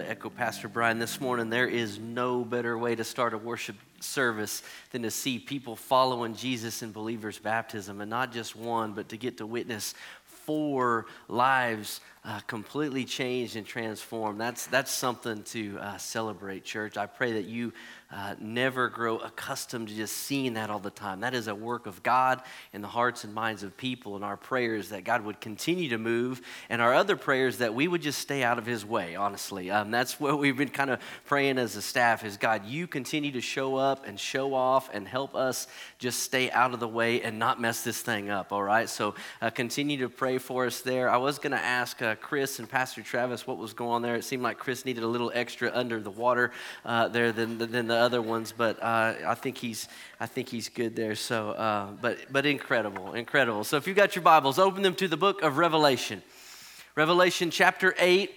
to echo Pastor Brian this morning. There is no better way to start a worship service than to see people following Jesus in believers' baptism, and not just one, but to get to witness four lives uh, completely changed and transformed. That's, that's something to uh, celebrate, church. I pray that you uh, never grow accustomed to just seeing that all the time. That is a work of God in the hearts and minds of people. And our prayers that God would continue to move, and our other prayers that we would just stay out of His way. Honestly, um, that's what we've been kind of praying as a staff. Is God, you continue to show up and show off and help us just stay out of the way and not mess this thing up. All right. So uh, continue to pray for us there. I was going to ask uh, Chris and Pastor Travis what was going on there. It seemed like Chris needed a little extra under the water uh, there than than the other ones, but uh, I think he's I think he's good there. So, uh, but but incredible, incredible. So if you've got your Bibles, open them to the book of Revelation, Revelation chapter eight.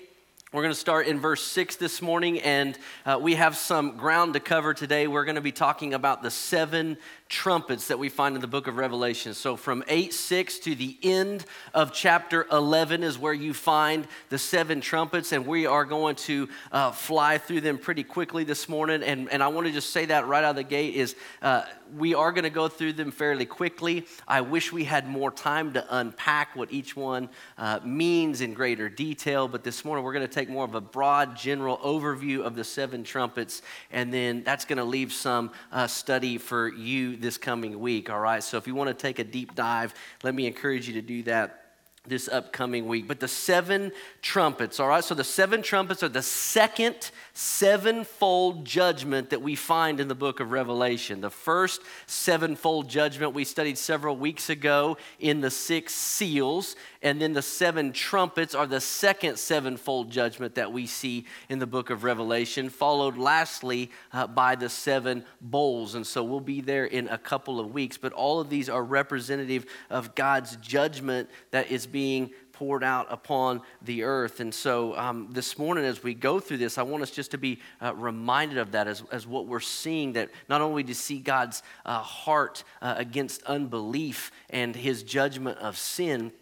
We're going to start in verse 6 this morning, and uh, we have some ground to cover today. We're going to be talking about the seven trumpets that we find in the book of Revelation. So, from 8 6 to the end of chapter 11 is where you find the seven trumpets, and we are going to uh, fly through them pretty quickly this morning. And, and I want to just say that right out of the gate is uh, we are going to go through them fairly quickly. I wish we had more time to unpack what each one uh, means in greater detail, but this morning we're going to take more of a broad, general overview of the seven trumpets, and then that's going to leave some uh, study for you this coming week, all right? So if you want to take a deep dive, let me encourage you to do that this upcoming week. But the seven trumpets, all right? So the seven trumpets are the second sevenfold judgment that we find in the book of Revelation. The first sevenfold judgment we studied several weeks ago in the six seals, and then the seven trumpets are the second sevenfold judgment that we see in the book of Revelation, followed lastly uh, by the seven bowls. And so we'll be there in a couple of weeks, but all of these are representative of God's judgment that is being poured out upon the earth. And so um, this morning, as we go through this, I want us just to be uh, reminded of that as, as what we're seeing that not only to see God's uh, heart uh, against unbelief and his judgment of sin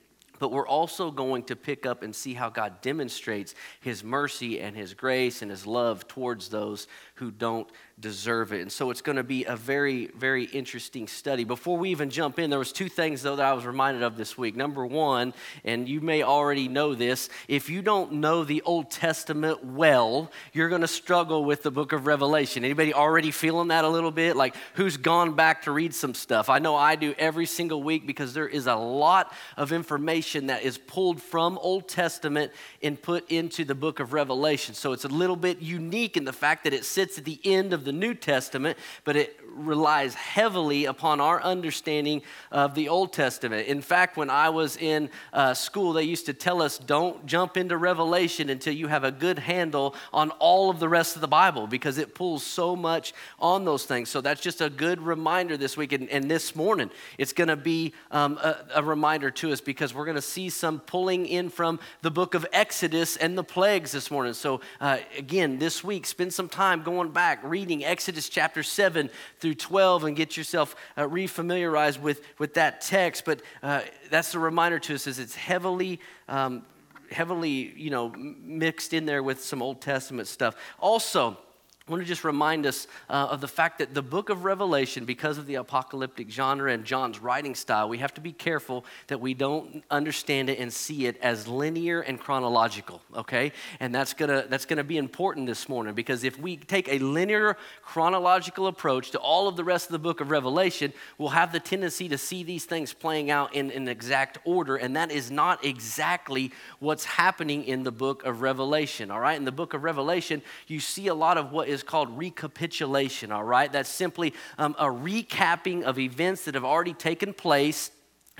but we're also going to pick up and see how God demonstrates his mercy and his grace and his love towards those who don't deserve it. And so it's going to be a very, very interesting study. Before we even jump in, there was two things though that I was reminded of this week. Number one, and you may already know this, if you don't know the Old Testament well, you're going to struggle with the book of Revelation. Anybody already feeling that a little bit? Like who's gone back to read some stuff? I know I do every single week because there is a lot of information that is pulled from Old Testament and put into the book of Revelation. So it's a little bit unique in the fact that it sits at the end of the New Testament, but it relies heavily upon our understanding of the Old Testament. In fact, when I was in uh, school, they used to tell us don't jump into Revelation until you have a good handle on all of the rest of the Bible because it pulls so much on those things. So that's just a good reminder this week. And, and this morning, it's going to be um, a, a reminder to us because we're going to see some pulling in from the book of Exodus and the plagues this morning. So, uh, again, this week, spend some time going back, reading Exodus chapter 7 through 12 and get yourself uh, refamiliarized with, with that text. But uh, that's a reminder to us is it's heavily um, heavily you know mixed in there with some Old Testament stuff. Also, I want to just remind us uh, of the fact that the book of Revelation, because of the apocalyptic genre and John's writing style, we have to be careful that we don't understand it and see it as linear and chronological, okay? And that's gonna, that's gonna be important this morning because if we take a linear chronological approach to all of the rest of the book of Revelation, we'll have the tendency to see these things playing out in an exact order, and that is not exactly what's happening in the book of Revelation, all right? In the book of Revelation, you see a lot of what is called recapitulation, all right? That's simply um, a recapping of events that have already taken place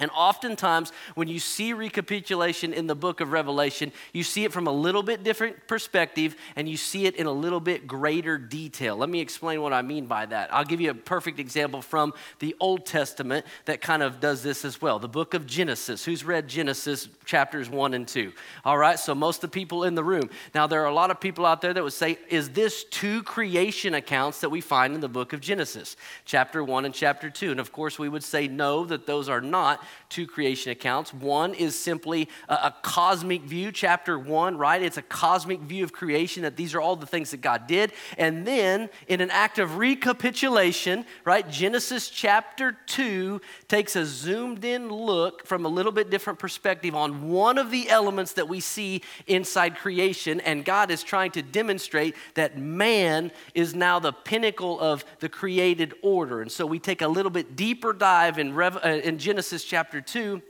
and oftentimes, when you see recapitulation in the book of Revelation, you see it from a little bit different perspective and you see it in a little bit greater detail. Let me explain what I mean by that. I'll give you a perfect example from the Old Testament that kind of does this as well. The book of Genesis. Who's read Genesis chapters 1 and 2? All right, so most of the people in the room. Now, there are a lot of people out there that would say, is this two creation accounts that we find in the book of Genesis, chapter 1 and chapter 2? And of course, we would say no, that those are not two creation accounts. One is simply a, a cosmic view, chapter one, right? It's a cosmic view of creation that these are all the things that God did. And then, in an act of recapitulation, right, Genesis chapter two takes a zoomed in look from a little bit different perspective on one of the elements that we see inside creation. And God is trying to demonstrate that man is now the pinnacle of the created order. And so we take a little bit deeper dive in, Rev- uh, in Genesis chapter 2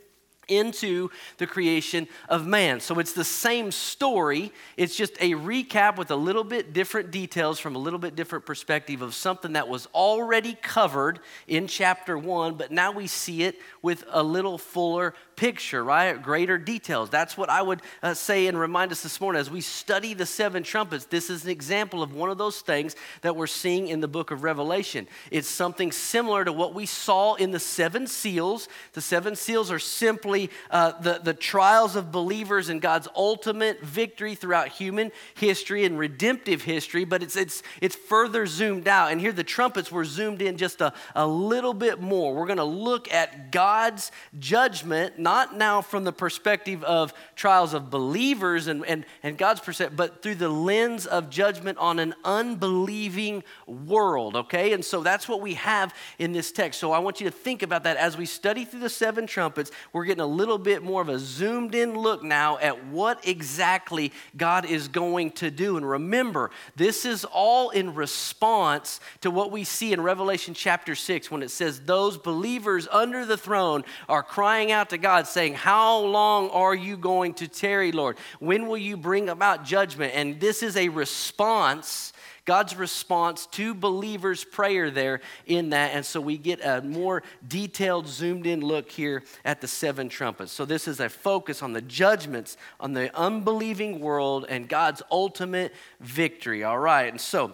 into the creation of man. So it's the same story, it's just a recap with a little bit different details from a little bit different perspective of something that was already covered in chapter 1, but now we see it with a little fuller picture, right? Greater details. That's what I would uh, say and remind us this morning as we study the seven trumpets. This is an example of one of those things that we're seeing in the book of Revelation. It's something similar to what we saw in the seven seals. The seven seals are simply uh, the, the trials of believers and God's ultimate victory throughout human history and redemptive history, but it's, it's, it's further zoomed out. And here the trumpets were zoomed in just a, a little bit more. We're going to look at God's judgment, not not now from the perspective of trials of believers and, and, and God's perspective, but through the lens of judgment on an unbelieving world, okay? And so that's what we have in this text. So I want you to think about that as we study through the seven trumpets. We're getting a little bit more of a zoomed in look now at what exactly God is going to do. And remember, this is all in response to what we see in Revelation chapter 6 when it says, Those believers under the throne are crying out to God God, saying, How long are you going to tarry, Lord? When will you bring about judgment? And this is a response. God's response to believers' prayer there in that. And so we get a more detailed, zoomed in look here at the seven trumpets. So this is a focus on the judgments on the unbelieving world and God's ultimate victory. All right. And so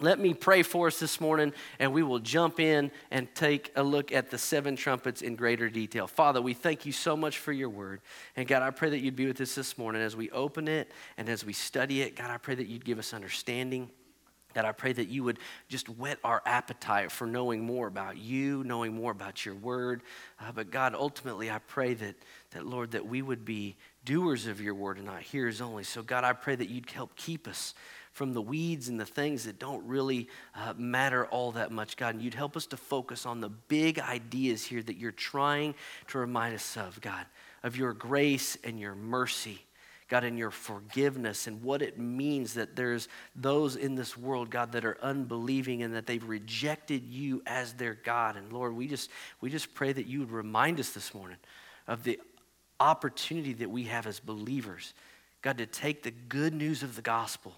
let me pray for us this morning, and we will jump in and take a look at the seven trumpets in greater detail. Father, we thank you so much for your word. And God, I pray that you'd be with us this morning as we open it and as we study it. God, I pray that you'd give us understanding. God, I pray that you would just whet our appetite for knowing more about you, knowing more about your word. Uh, but God, ultimately, I pray that, that, Lord, that we would be doers of your word and not hearers only. So, God, I pray that you'd help keep us from the weeds and the things that don't really uh, matter all that much, God. And you'd help us to focus on the big ideas here that you're trying to remind us of, God, of your grace and your mercy. God, and your forgiveness and what it means that there's those in this world, God, that are unbelieving and that they've rejected you as their God. And Lord, we just we just pray that you would remind us this morning of the opportunity that we have as believers, God, to take the good news of the gospel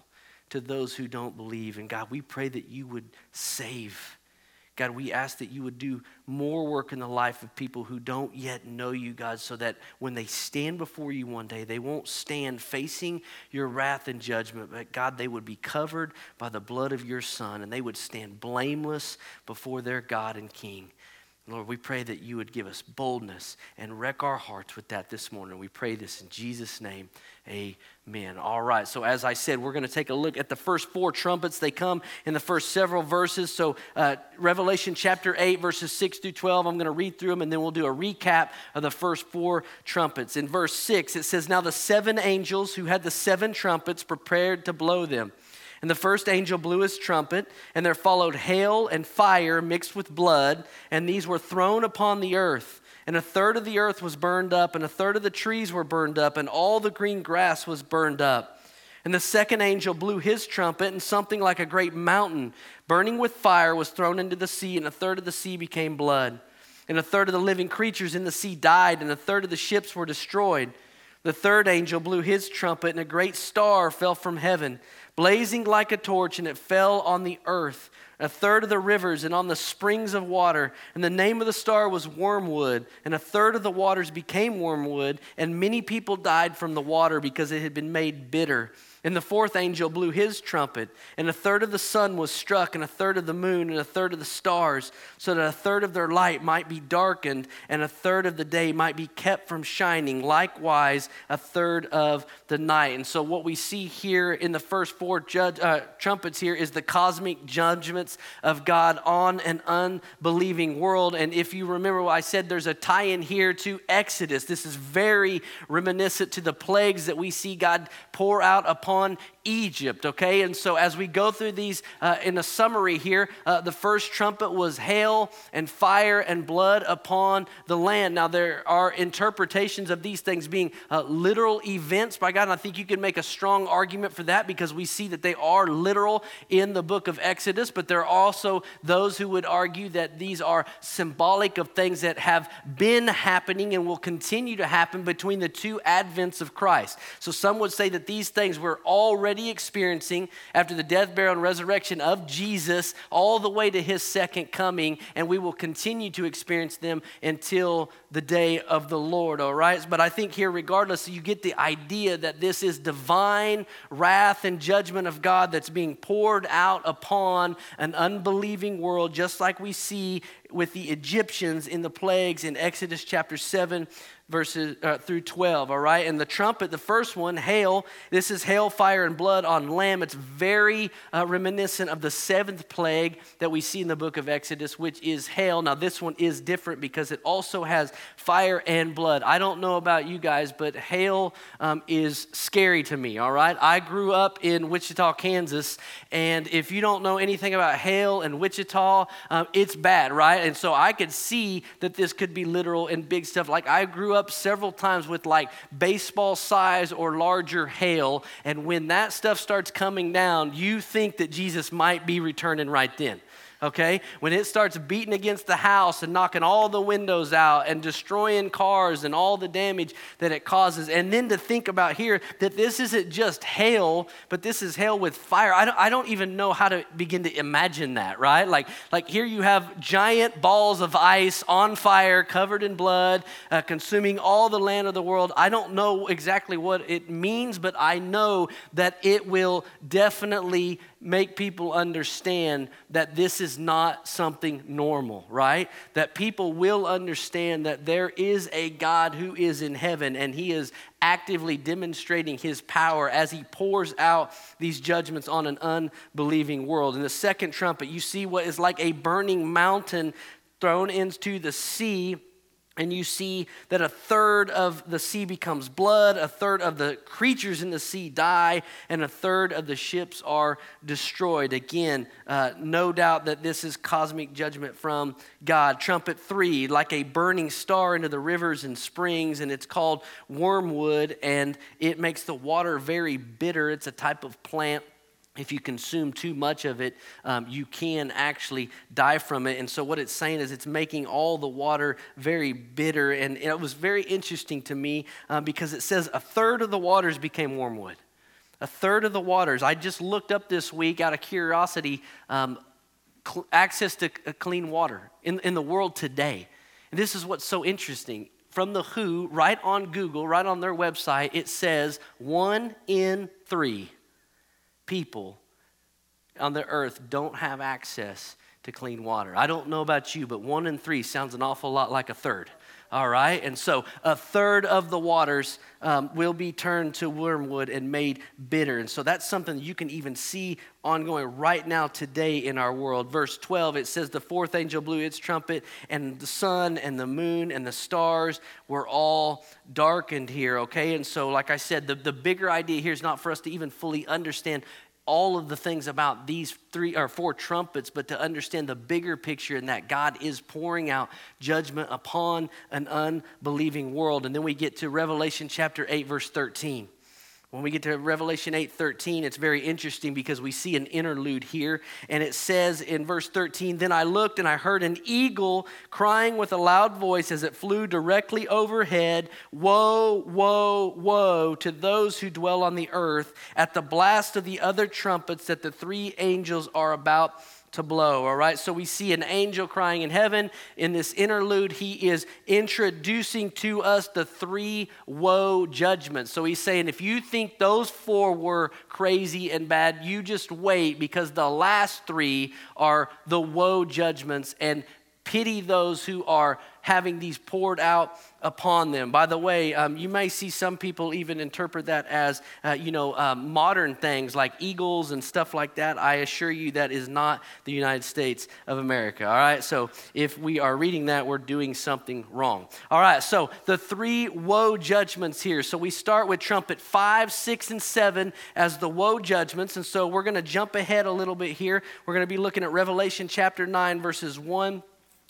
to those who don't believe. And God, we pray that you would save. God, we ask that you would do more work in the life of people who don't yet know you, God, so that when they stand before you one day, they won't stand facing your wrath and judgment, but God, they would be covered by the blood of your Son and they would stand blameless before their God and King. Lord, we pray that you would give us boldness and wreck our hearts with that this morning. We pray this in Jesus' name. Amen. All right. So, as I said, we're going to take a look at the first four trumpets. They come in the first several verses. So, uh, Revelation chapter 8, verses 6 through 12, I'm going to read through them and then we'll do a recap of the first four trumpets. In verse 6, it says, Now the seven angels who had the seven trumpets prepared to blow them. And the first angel blew his trumpet, and there followed hail and fire mixed with blood, and these were thrown upon the earth. And a third of the earth was burned up, and a third of the trees were burned up, and all the green grass was burned up. And the second angel blew his trumpet, and something like a great mountain, burning with fire, was thrown into the sea, and a third of the sea became blood. And a third of the living creatures in the sea died, and a third of the ships were destroyed. The third angel blew his trumpet, and a great star fell from heaven blazing like a torch, and it fell on the earth, a third of the rivers, and on the springs of water. And the name of the star was Wormwood, and a third of the waters became wormwood, and many people died from the water because it had been made bitter. And the fourth angel blew his trumpet, and a third of the sun was struck, and a third of the moon, and a third of the stars, so that a third of their light might be darkened, and a third of the day might be kept from shining, likewise, a third of the night. And so, what we see here in the first four judge, uh, trumpets here is the cosmic judgments of God on an unbelieving world. And if you remember what I said, there's a tie in here to Exodus. This is very reminiscent to the plagues that we see God pour out upon upon Egypt, okay? And so as we go through these uh, in a summary here, uh, the first trumpet was hail and fire and blood upon the land. Now, there are interpretations of these things being uh, literal events by God, and I think you can make a strong argument for that because we see that they are literal in the book of Exodus, but there are also those who would argue that these are symbolic of things that have been happening and will continue to happen between the two advents of Christ. So some would say that these things were already experiencing after the death, burial, and resurrection of Jesus all the way to his second coming, and we will continue to experience them until the day of the Lord, all right? But I think here, regardless, you get the idea that this is divine wrath and judgment of God that's being poured out upon an unbelieving world, just like we see with the Egyptians in the plagues in Exodus chapter 7, verses uh, through 12 all right? And the trumpet the first one hail this is hail fire and blood on lamb. It's very uh, reminiscent of the seventh plague that we see in the book of exodus which is hail. Now this one is different because it also has fire and blood. I don't know about you guys but hail um, is scary to me all right? I grew up in wichita kansas and if you don't know anything about hail and wichita um, it's bad right? And so i could see that this could be literal and big stuff. Like i grew up up several times with like baseball size or larger hail. And when that stuff starts coming down, you think that Jesus might be returning right then okay? When it starts beating against the house and knocking all the windows out and destroying cars and all the damage that it causes. And then to think about here that this isn't just hail, but this is hail with fire. I don't, I don't even know how to begin to imagine that, right? Like, like here you have giant balls of ice on fire, covered in blood, uh, consuming all the land of the world. I don't know exactly what it means, but I know that it will definitely make people understand that this is not something normal, right? That people will understand that there is a God who is in heaven and he is actively demonstrating his power as he pours out these judgments on an unbelieving world. In the second trumpet, you see what is like a burning mountain thrown into the sea and you see that a third of the sea becomes blood, a third of the creatures in the sea die, and a third of the ships are destroyed. Again, uh, no doubt that this is cosmic judgment from God. Trumpet three, like a burning star into the rivers and springs, and it's called wormwood, and it makes the water very bitter. It's a type of plant if you consume too much of it, um, you can actually die from it. And so, what it's saying is it's making all the water very bitter. And it was very interesting to me uh, because it says a third of the waters became wormwood. A third of the waters. I just looked up this week out of curiosity um, cl- access to clean water in, in the world today. And this is what's so interesting. From the WHO, right on Google, right on their website, it says one in three people on the earth don't have access to clean water. I don't know about you, but one in three sounds an awful lot like a third. All right? And so a third of the waters um, will be turned to wormwood and made bitter. And so that's something you can even see ongoing right now today in our world. Verse 12, it says, The fourth angel blew its trumpet, and the sun and the moon and the stars were all darkened here, okay? And so, like I said, the, the bigger idea here is not for us to even fully understand all of the things about these three or four trumpets, but to understand the bigger picture and that God is pouring out judgment upon an unbelieving world. And then we get to Revelation chapter 8, verse 13. When we get to Revelation 8 13, it's very interesting because we see an interlude here. And it says in verse 13, Then I looked and I heard an eagle crying with a loud voice as it flew directly overhead Woe, woe, woe to those who dwell on the earth at the blast of the other trumpets that the three angels are about to blow. All right, so we see an angel crying in heaven. In this interlude, he is introducing to us the three woe judgments. So he's saying, if you think those four were crazy and bad, you just wait because the last three are the woe judgments. And pity those who are having these poured out upon them. By the way, um, you may see some people even interpret that as, uh, you know, um, modern things like eagles and stuff like that. I assure you that is not the United States of America. All right, so if we are reading that, we're doing something wrong. All right, so the three woe judgments here. So we start with trumpet five, six, and seven as the woe judgments. And so we're going to jump ahead a little bit here. We're going to be looking at Revelation chapter 9, verses 1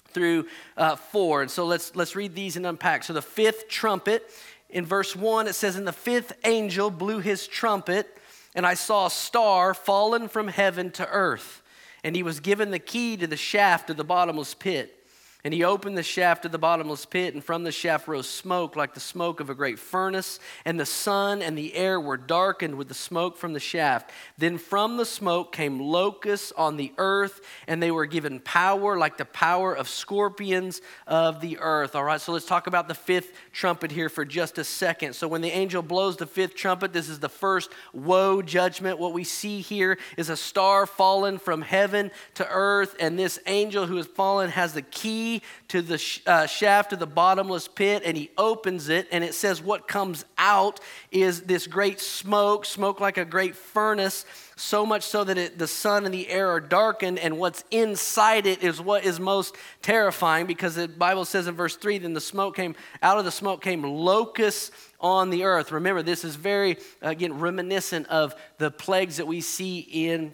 through uh, 4. And so let's, let's read these and unpack. So the fifth trumpet, in verse 1, it says, And the fifth angel blew his trumpet, and I saw a star fallen from heaven to earth. And he was given the key to the shaft of the bottomless pit. And he opened the shaft of the bottomless pit, and from the shaft rose smoke like the smoke of a great furnace. And the sun and the air were darkened with the smoke from the shaft. Then from the smoke came locusts on the earth, and they were given power like the power of scorpions of the earth. All right, so let's talk about the fifth trumpet here for just a second. So when the angel blows the fifth trumpet, this is the first woe judgment. What we see here is a star fallen from heaven to earth, and this angel who has fallen has the key to the uh, shaft of the bottomless pit and he opens it, and it says what comes out is this great smoke, smoke like a great furnace, so much so that it, the sun and the air are darkened, and what's inside it is what is most terrifying because the Bible says in verse 3 then the smoke came, out of the smoke came locusts on the earth. Remember, this is very, again, reminiscent of the plagues that we see in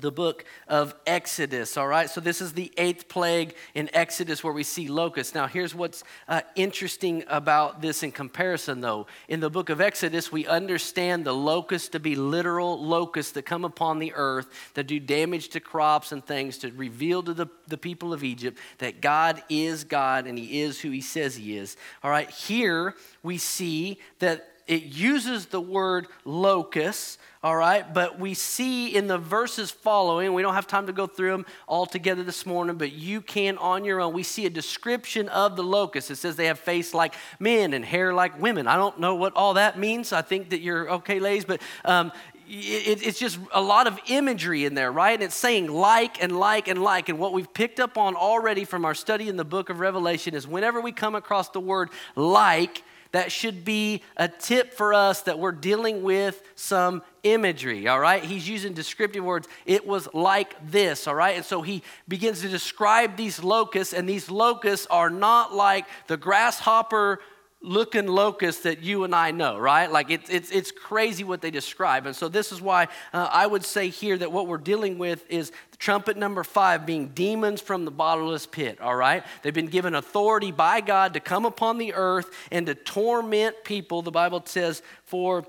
the book of Exodus, all right? So, this is the eighth plague in Exodus where we see locusts. Now, here's what's uh, interesting about this in comparison, though. In the book of Exodus, we understand the locusts to be literal locusts that come upon the earth that do damage to crops and things to reveal to the, the people of Egypt that God is God and He is who He says He is. All right, here we see that it uses the word locust all right? But we see in the verses following, we don't have time to go through them all together this morning, but you can on your own. We see a description of the locust. It says they have face like men and hair like women. I don't know what all that means. I think that you're okay, ladies, but um, it, it's just a lot of imagery in there, right? And it's saying like and like and like. And what we've picked up on already from our study in the book of Revelation is whenever we come across the word like, that should be a tip for us that we're dealing with some imagery, all right? He's using descriptive words. It was like this, all right? And so he begins to describe these locusts, and these locusts are not like the grasshopper looking locusts that you and I know, right? Like it's, it's, it's crazy what they describe. And so this is why uh, I would say here that what we're dealing with is trumpet number five being demons from the bottomless pit, all right? They've been given authority by God to come upon the earth and to torment people, the Bible says, for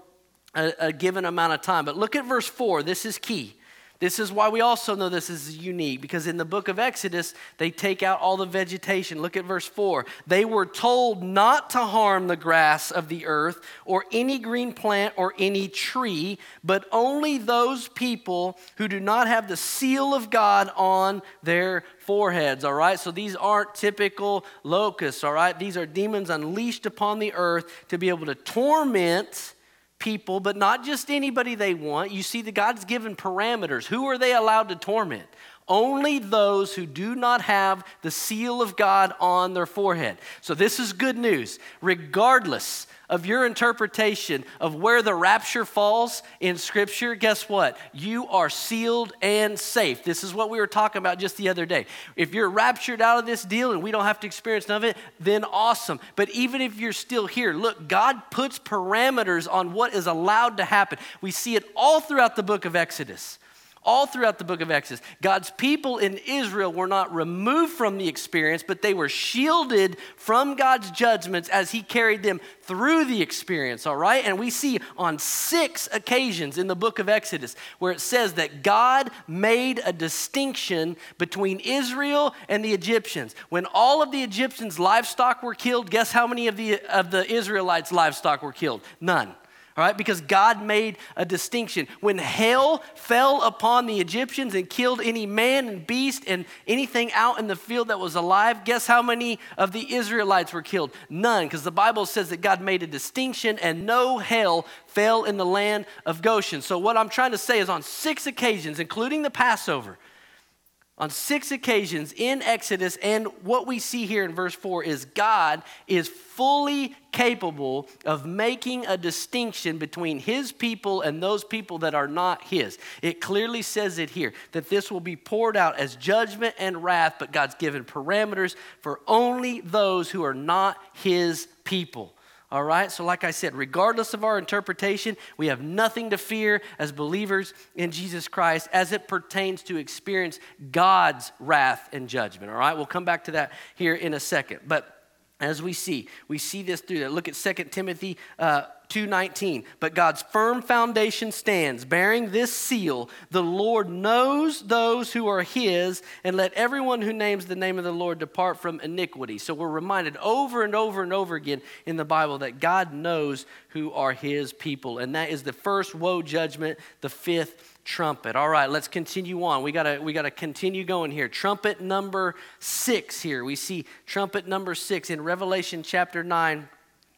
a, a given amount of time. But look at verse four. This is key. This is why we also know this is unique because in the book of Exodus, they take out all the vegetation. Look at verse 4. They were told not to harm the grass of the earth or any green plant or any tree, but only those people who do not have the seal of God on their foreheads, all right? So these aren't typical locusts, all right? These are demons unleashed upon the earth to be able to torment people, but not just anybody they want. You see, the God's given parameters. Who are they allowed to torment? Only those who do not have the seal of God on their forehead. So, this is good news. Regardless of your interpretation of where the rapture falls in Scripture, guess what? You are sealed and safe. This is what we were talking about just the other day. If you're raptured out of this deal and we don't have to experience none of it, then awesome. But even if you're still here, look, God puts parameters on what is allowed to happen. We see it all throughout the book of Exodus all throughout the book of Exodus. God's people in Israel were not removed from the experience, but they were shielded from God's judgments as He carried them through the experience, all right? And we see on six occasions in the book of Exodus where it says that God made a distinction between Israel and the Egyptians. When all of the Egyptians' livestock were killed, guess how many of the, of the Israelites' livestock were killed? None All right, because God made a distinction. When hell fell upon the Egyptians and killed any man and beast and anything out in the field that was alive, guess how many of the Israelites were killed? None, because the Bible says that God made a distinction and no hell fell in the land of Goshen. So, what I'm trying to say is on six occasions, including the Passover, on six occasions in Exodus, and what we see here in verse 4 is God is fully capable of making a distinction between his people and those people that are not his. It clearly says it here that this will be poured out as judgment and wrath, but God's given parameters for only those who are not his people. All right? So, like I said, regardless of our interpretation, we have nothing to fear as believers in Jesus Christ as it pertains to experience God's wrath and judgment. All right? We'll come back to that here in a second. But as we see, we see this through that. Look at 2 Timothy uh, 2:19 but God's firm foundation stands bearing this seal the Lord knows those who are his and let everyone who names the name of the Lord depart from iniquity so we're reminded over and over and over again in the Bible that God knows who are his people and that is the first woe judgment the fifth trumpet all right let's continue on we got to we got to continue going here trumpet number 6 here we see trumpet number 6 in Revelation chapter 9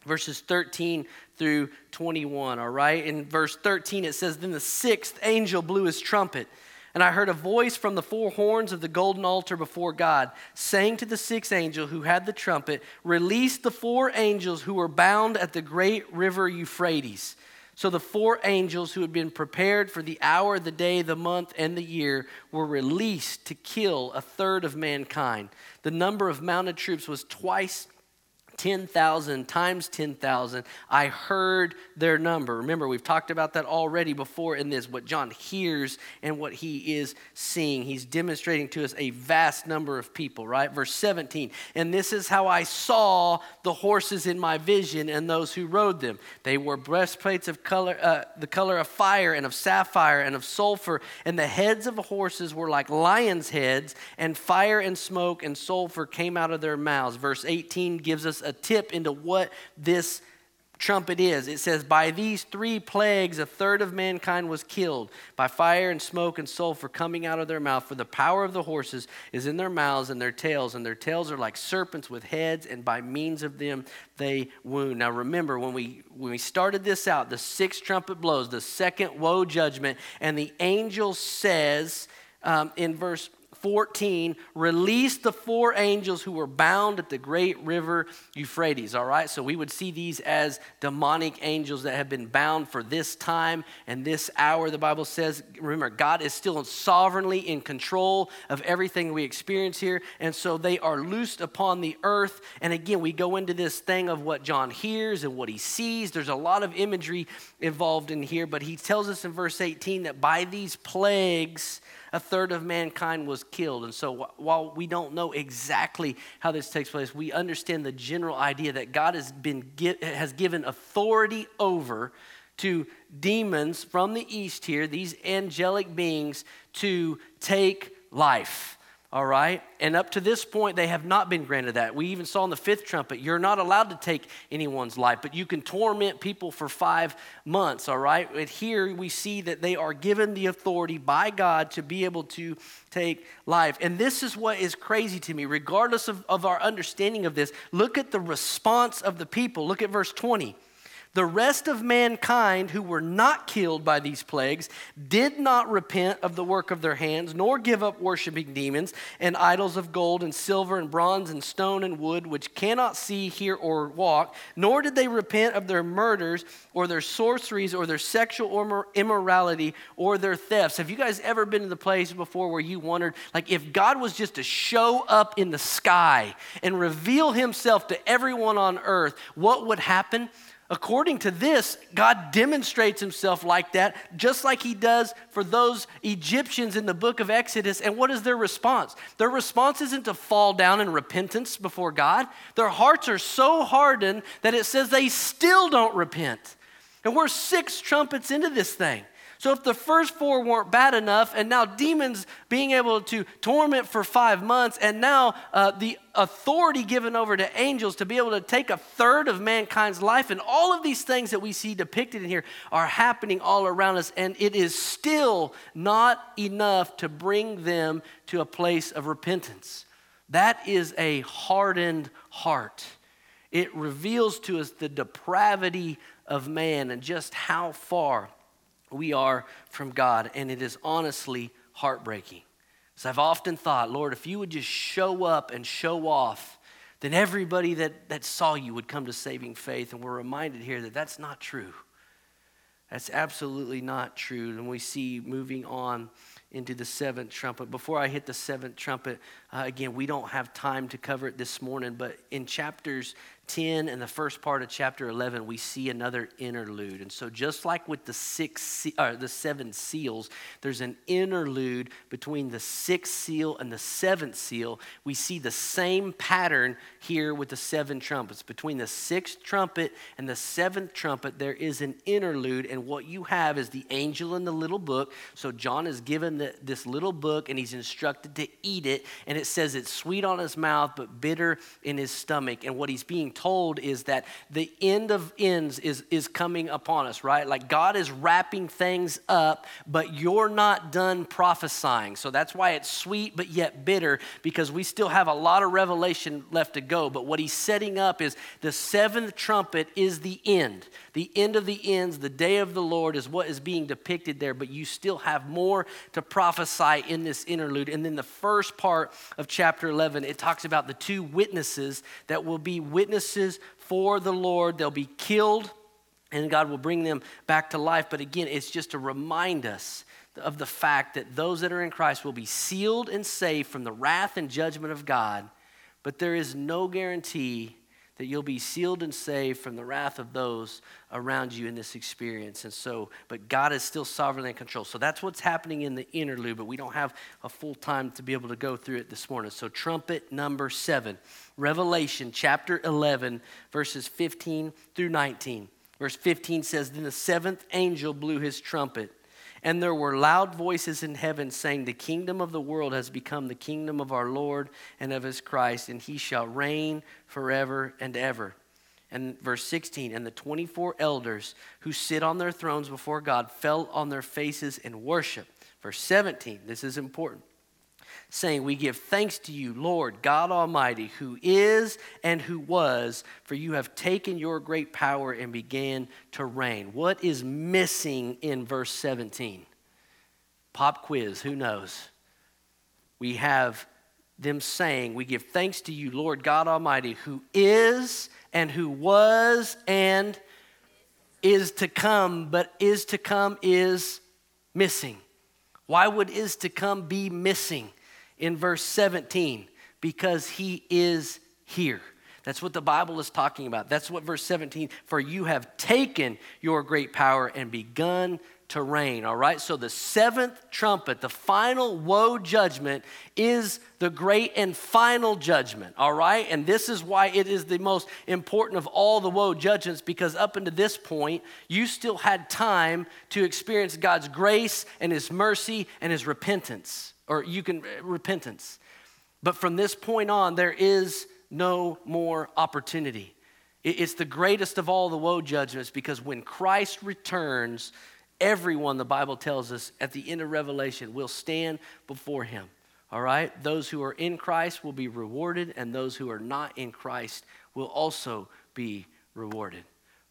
verses 13 through 21, all right? In verse 13, it says, Then the sixth angel blew his trumpet, and I heard a voice from the four horns of the golden altar before God, saying to the sixth angel who had the trumpet, Release the four angels who were bound at the great river Euphrates. So the four angels who had been prepared for the hour, the day, the month, and the year were released to kill a third of mankind. The number of mounted troops was twice 10,000 times 10,000. I heard their number. Remember, we've talked about that already before in this what John hears and what he is seeing. He's demonstrating to us a vast number of people, right? Verse 17. And this is how I saw the horses in my vision and those who rode them. They wore breastplates of color, uh, the color of fire and of sapphire and of sulfur, and the heads of the horses were like lions' heads, and fire and smoke and sulfur came out of their mouths. Verse 18 gives us a tip into what this trumpet is. It says, By these three plagues, a third of mankind was killed by fire and smoke and sulfur coming out of their mouth. For the power of the horses is in their mouths and their tails, and their tails are like serpents with heads, and by means of them they wound. Now remember, when we when we started this out, the sixth trumpet blows, the second woe judgment, and the angel says um, in verse 14 released the four angels who were bound at the great river Euphrates. All right, so we would see these as demonic angels that have been bound for this time and this hour. The Bible says, remember, God is still sovereignly in control of everything we experience here, and so they are loosed upon the earth. And again, we go into this thing of what John hears and what he sees. There's a lot of imagery involved in here, but he tells us in verse 18 that by these plagues, a third of mankind was killed. And so, while we don't know exactly how this takes place, we understand the general idea that God has, been, has given authority over to demons from the east here, these angelic beings, to take life all right? And up to this point, they have not been granted that. We even saw in the fifth trumpet, you're not allowed to take anyone's life, but you can torment people for five months, all right? But here we see that they are given the authority by God to be able to take life. And this is what is crazy to me, regardless of, of our understanding of this. Look at the response of the people. Look at verse 20. The rest of mankind who were not killed by these plagues did not repent of the work of their hands, nor give up worshiping demons and idols of gold and silver and bronze and stone and wood, which cannot see, hear, or walk, nor did they repent of their murders or their sorceries or their sexual immorality or their thefts. Have you guys ever been to the place before where you wondered, like, if God was just to show up in the sky and reveal himself to everyone on earth, what would happen? According to this, God demonstrates himself like that, just like he does for those Egyptians in the book of Exodus. And what is their response? Their response isn't to fall down in repentance before God. Their hearts are so hardened that it says they still don't repent. And we're six trumpets into this thing. So if the first four weren't bad enough, and now demons being able to torment for five months, and now uh, the authority given over to angels to be able to take a third of mankind's life, and all of these things that we see depicted in here are happening all around us, and it is still not enough to bring them to a place of repentance. That is a hardened heart. It reveals to us the depravity of man and just how far we are from God. And it is honestly heartbreaking. So I've often thought, Lord, if you would just show up and show off, then everybody that, that saw you would come to saving faith. And we're reminded here that that's not true. That's absolutely not true. And we see moving on into the seventh trumpet. Before I hit the seventh trumpet, uh, again, we don't have time to cover it this morning, but in chapters 10 and the first part of chapter 11 we see another interlude. And so just like with the six or the seven seals there's an interlude between the sixth seal and the seventh seal. We see the same pattern here with the seven trumpets. Between the sixth trumpet and the seventh trumpet there is an interlude. And what you have is the angel in the little book. So john is given the, this little book and he's instructed to eat it. And it says it's sweet on his mouth but bitter in his stomach and what he's being told is that the end of ends is, is coming upon us, right? Like God is wrapping things up, but you're not done prophesying. So that's why it's sweet but yet bitter, because we still have a lot of revelation left to go. But what he's setting up is the seventh trumpet is the end. The end of the ends, the day of the Lord, is what is being depicted there, but you still have more to prophesy in this interlude. And then the first part of chapter 11, it talks about the two witnesses that will be witnesses for the Lord. They'll be killed, and God will bring them back to life. But again, it's just to remind us of the fact that those that are in Christ will be sealed and saved from the wrath and judgment of God, but there is no guarantee that you'll be sealed and saved from the wrath of those around you in this experience. And so, but God is still sovereign and control. So that's what's happening in the interlude, but we don't have a full time to be able to go through it this morning. So, trumpet number seven, Revelation chapter 11, verses 15 through 19. Verse 15 says, Then the seventh angel blew his trumpet and there were loud voices in heaven saying, The kingdom of the world has become the kingdom of our Lord and of his Christ, and he shall reign forever and ever. And verse 16, and the 24 elders who sit on their thrones before God fell on their faces in worship. Verse 17, this is important saying, We give thanks to you, Lord God Almighty, who is and who was, for you have taken your great power and began to reign. What is missing in verse 17? Pop quiz, who knows? We have them saying, We give thanks to you, Lord God Almighty, who is and who was and is to come, but is to come is missing. Why would is to come be missing? in verse 17 because he is here. That's what the Bible is talking about. That's what verse 17, for you have taken your great power and begun to reign. All right, so the seventh trumpet, the final woe judgment, is the great and final judgment. All right, and this is why it is the most important of all the woe judgments because up until this point, you still had time to experience God's grace and His mercy and His repentance or you can uh, repentance. But from this point on, there is no more opportunity. It's the greatest of all the woe judgments because when Christ returns, everyone, the Bible tells us at the end of Revelation, will stand before him. All right? Those who are in Christ will be rewarded, and those who are not in Christ will also be rewarded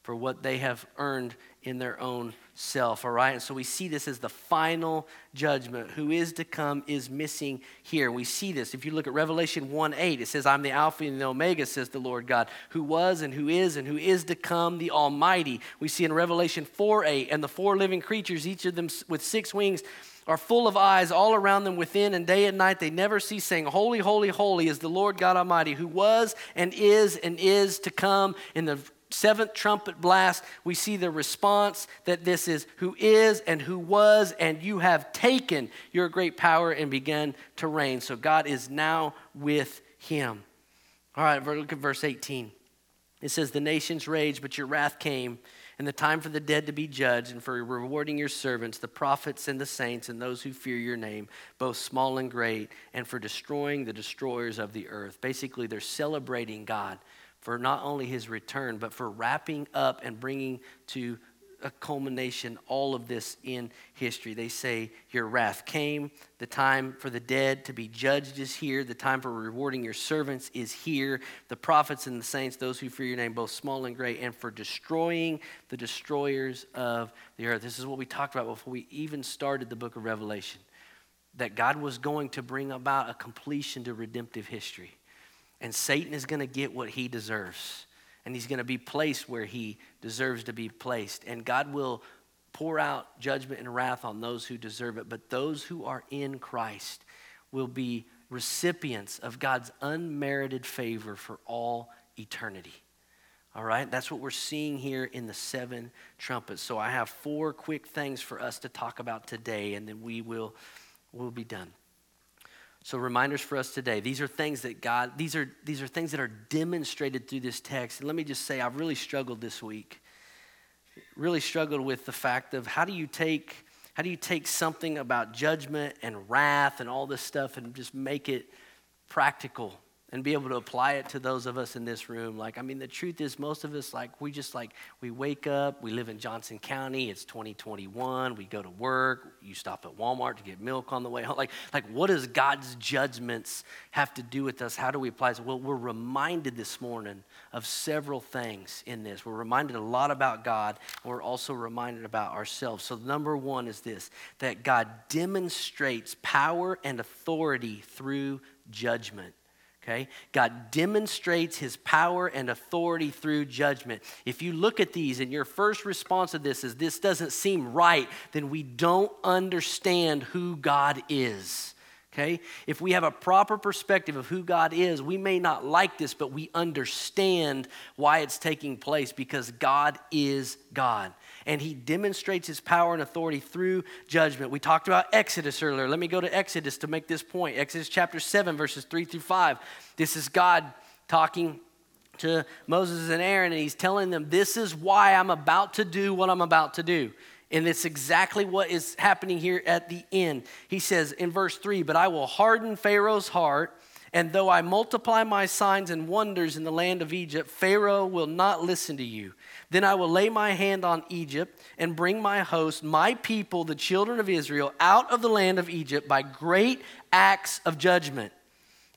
for what they have earned in their own self, all right? And so we see this as the final judgment. Who is to come is missing here. We see this. If you look at Revelation 1 8, it says, I'm the Alpha and the Omega, says the Lord God, who was and who is and who is to come, the Almighty. We see in Revelation 4 8, and the four living creatures, each of them with six wings, are full of eyes all around them within and day and night. They never cease saying, Holy, holy, holy is the Lord God Almighty, who was and is and is to come. In the seventh trumpet blast, we see the response that this is who is and who was, and you have taken your great power and begun to reign. So God is now with him. All right, look at verse 18. It says, The nations raged, but your wrath came, and the time for the dead to be judged, and for rewarding your servants, the prophets and the saints, and those who fear your name, both small and great, and for destroying the destroyers of the earth. Basically, they're celebrating God for not only his return, but for wrapping up and bringing to a culmination, all of this in history. They say, Your wrath came. The time for the dead to be judged is here. The time for rewarding your servants is here. The prophets and the saints, those who fear your name, both small and great, and for destroying the destroyers of the earth. This is what we talked about before we even started the book of Revelation that God was going to bring about a completion to redemptive history. And Satan is going to get what he deserves and he's going to be placed where he deserves to be placed. And God will pour out judgment and wrath on those who deserve it, but those who are in Christ will be recipients of God's unmerited favor for all eternity. All right, that's what we're seeing here in the seven trumpets. So I have four quick things for us to talk about today, and then we will we'll be done. So reminders for us today. These are things that God, these are, these are things that are demonstrated through this text. And let me just say, I've really struggled this week. Really struggled with the fact of how do you take, how do you take something about judgment and wrath and all this stuff and just make it practical and be able to apply it to those of us in this room. Like, I mean, the truth is, most of us, like, we just like, we wake up, we live in Johnson County, it's 2021, we go to work, you stop at Walmart to get milk on the way home. Like, like what does God's judgments have to do with us? How do we apply it? Well, we're reminded this morning of several things in this. We're reminded a lot about God, and we're also reminded about ourselves. So, number one is this that God demonstrates power and authority through judgment. Okay? God demonstrates his power and authority through judgment. If you look at these and your first response to this is this doesn't seem right, then we don't understand who God is. Okay? If we have a proper perspective of who God is, we may not like this, but we understand why it's taking place because God is God. And he demonstrates his power and authority through judgment. We talked about Exodus earlier. Let me go to Exodus to make this point. Exodus chapter 7, verses 3 through 5. This is God talking to Moses and Aaron, and he's telling them, This is why I'm about to do what I'm about to do. And it's exactly what is happening here at the end. He says in verse 3 But I will harden Pharaoh's heart, and though I multiply my signs and wonders in the land of Egypt, Pharaoh will not listen to you. Then I will lay my hand on Egypt and bring my host, my people, the children of Israel, out of the land of Egypt by great acts of judgment.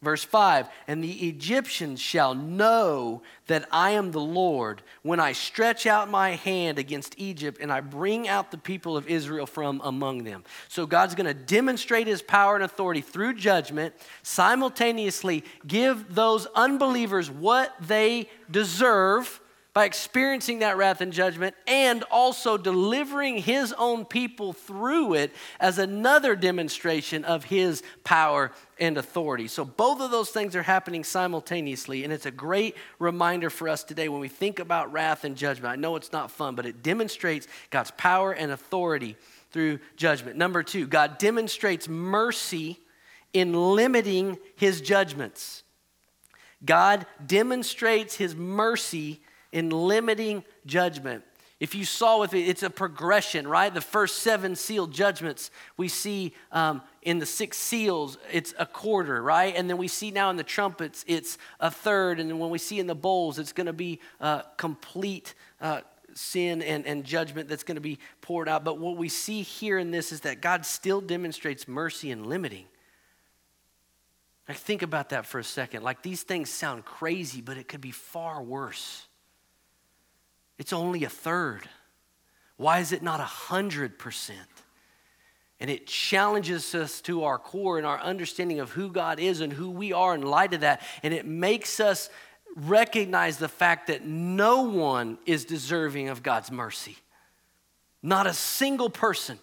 Verse 5 And the Egyptians shall know that I am the Lord when I stretch out my hand against Egypt and I bring out the people of Israel from among them. So God's going to demonstrate his power and authority through judgment, simultaneously give those unbelievers what they deserve by experiencing that wrath and judgment and also delivering his own people through it as another demonstration of his power and authority. So, both of those things are happening simultaneously, and it's a great reminder for us today when we think about wrath and judgment. I know it's not fun, but it demonstrates God's power and authority through judgment. Number two, God demonstrates mercy in limiting his judgments. God demonstrates his mercy in limiting judgment. If you saw with it, it's a progression, right? The first seven sealed judgments we see um, in the six seals, it's a quarter, right? And then we see now in the trumpets, it's a third. And then when we see in the bowls, it's going to be uh, complete uh, sin and, and judgment that's going to be poured out. But what we see here in this is that God still demonstrates mercy in limiting. Like, think about that for a second. Like, these things sound crazy, but it could be far worse. It's only a third. Why is it not a hundred percent? And it challenges us to our core and our understanding of who God is and who we are in light of that. And it makes us recognize the fact that no one is deserving of God's mercy. Not a single person.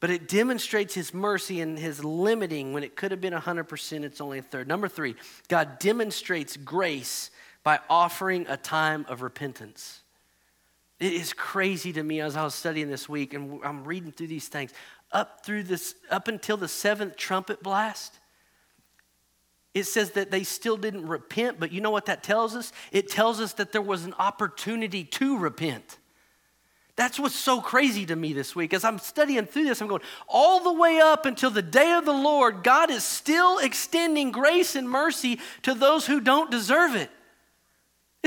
But it demonstrates his mercy and his limiting when it could have been 100%, it's only a third. Number three, God demonstrates grace by offering a time of repentance. It is crazy to me as I was studying this week and I'm reading through these things. Up through this, up until the seventh trumpet blast, it says that they still didn't repent, but you know what that tells us? It tells us that there was an opportunity to repent. That's what's so crazy to me this week. As I'm studying through this, I'm going, all the way up until the day of the Lord, God is still extending grace and mercy to those who don't deserve it.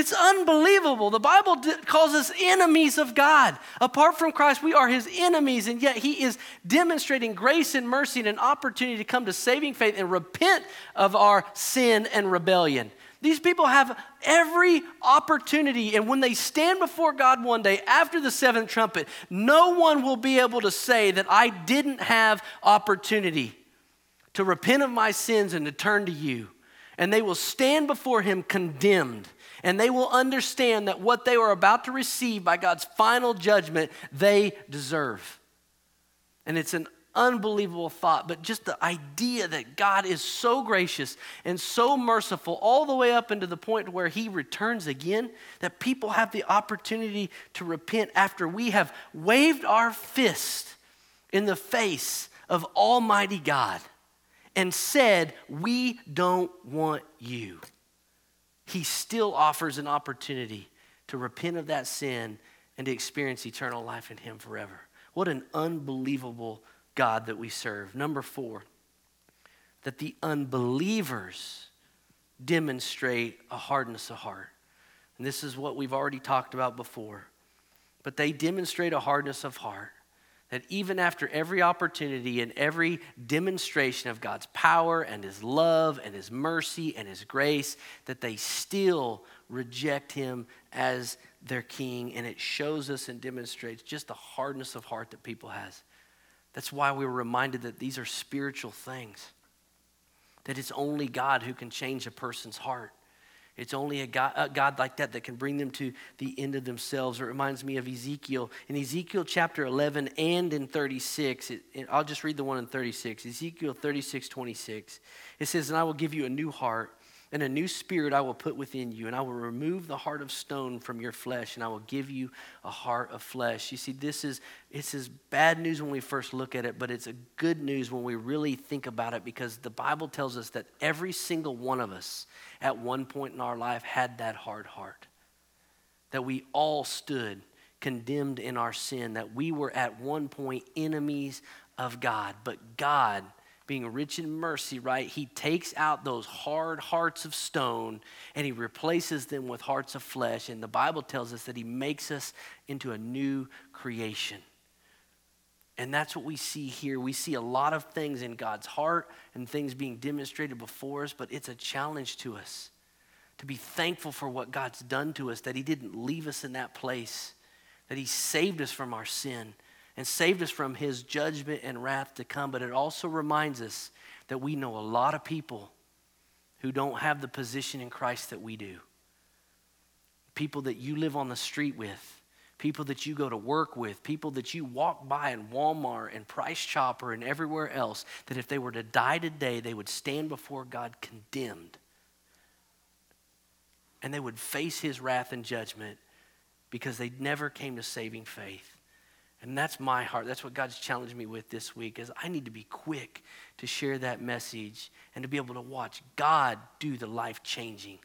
It's unbelievable. The Bible calls us enemies of God. Apart from Christ, we are his enemies, and yet he is demonstrating grace and mercy and an opportunity to come to saving faith and repent of our sin and rebellion. These people have every opportunity, and when they stand before God one day after the seventh trumpet, no one will be able to say that I didn't have opportunity to repent of my sins and to turn to you. And they will stand before him condemned and they will understand that what they are about to receive by God's final judgment, they deserve. And it's an unbelievable thought, but just the idea that God is so gracious and so merciful, all the way up into the point where He returns again, that people have the opportunity to repent after we have waved our fist in the face of Almighty God and said, We don't want you he still offers an opportunity to repent of that sin and to experience eternal life in Him forever. What an unbelievable God that we serve. Number four, that the unbelievers demonstrate a hardness of heart. And this is what we've already talked about before. But they demonstrate a hardness of heart that even after every opportunity and every demonstration of God's power and His love and His mercy and His grace, that they still reject Him as their King. And it shows us and demonstrates just the hardness of heart that people has. That's why we were reminded that these are spiritual things, that it's only God who can change a person's heart. It's only a God, a God, like that that can bring them to the end of themselves. It reminds me of Ezekiel. In Ezekiel chapter 11 and in 36, it, it, I'll just read the one in 36. Ezekiel 36, 26. It says, And I will give you a new heart and a new spirit I will put within you, and I will remove the heart of stone from your flesh, and I will give you a heart of flesh. You see, this is it's as bad news when we first look at it, but it's a good news when we really think about it because the Bible tells us that every single one of us at one point in our life had that hard heart. That we all stood condemned in our sin, that we were at one point enemies of God, but God being rich in mercy, right? He takes out those hard hearts of stone and he replaces them with hearts of flesh. And the Bible tells us that he makes us into a new creation. And that's what we see here. We see a lot of things in God's heart and things being demonstrated before us, but it's a challenge to us to be thankful for what God's done to us, that he didn't leave us in that place, that he saved us from our sin and saved us from his judgment and wrath to come. But it also reminds us that we know a lot of people who don't have the position in Christ that we do. People that you live on the street with, people that you go to work with, people that you walk by in Walmart and Price Chopper and everywhere else, that if they were to die today, they would stand before God condemned. And they would face his wrath and judgment because they never came to saving faith. And that's my heart. That's what God's challenged me with this week is I need to be quick to share that message and to be able to watch God do the life changing.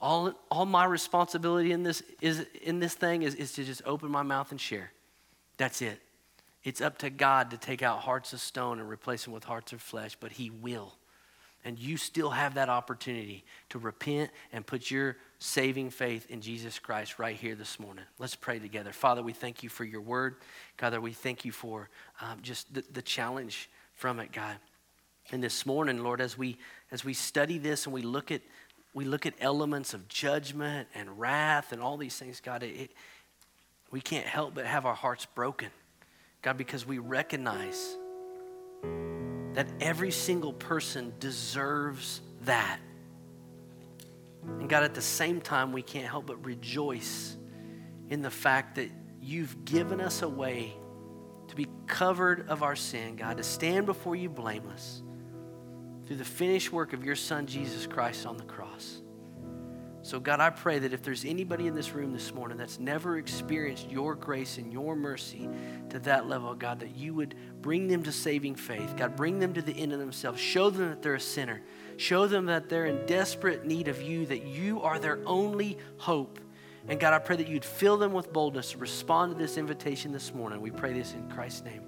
All, all my responsibility in this is in this thing is, is to just open my mouth and share. That's it. It's up to God to take out hearts of stone and replace them with hearts of flesh, but He will. And you still have that opportunity to repent and put your saving faith in Jesus Christ right here this morning. Let's pray together. Father, we thank you for your word. God, we thank you for um, just the, the challenge from it, God. And this morning, Lord, as we as we study this and we look at we look at elements of judgment and wrath and all these things, God, it, it, we can't help but have our hearts broken, God, because we recognize that every single person deserves that. And God, at the same time, we can't help but rejoice in the fact that you've given us a way to be covered of our sin, God, to stand before you blameless through the finished work of your Son, Jesus Christ, on the cross. So, God, I pray that if there's anybody in this room this morning that's never experienced your grace and your mercy to that level, God, that you would bring them to saving faith. God, bring them to the end of themselves. Show them that they're a sinner. Show them that they're in desperate need of you, that you are their only hope. And God, I pray that you'd fill them with boldness to respond to this invitation this morning. We pray this in Christ's name.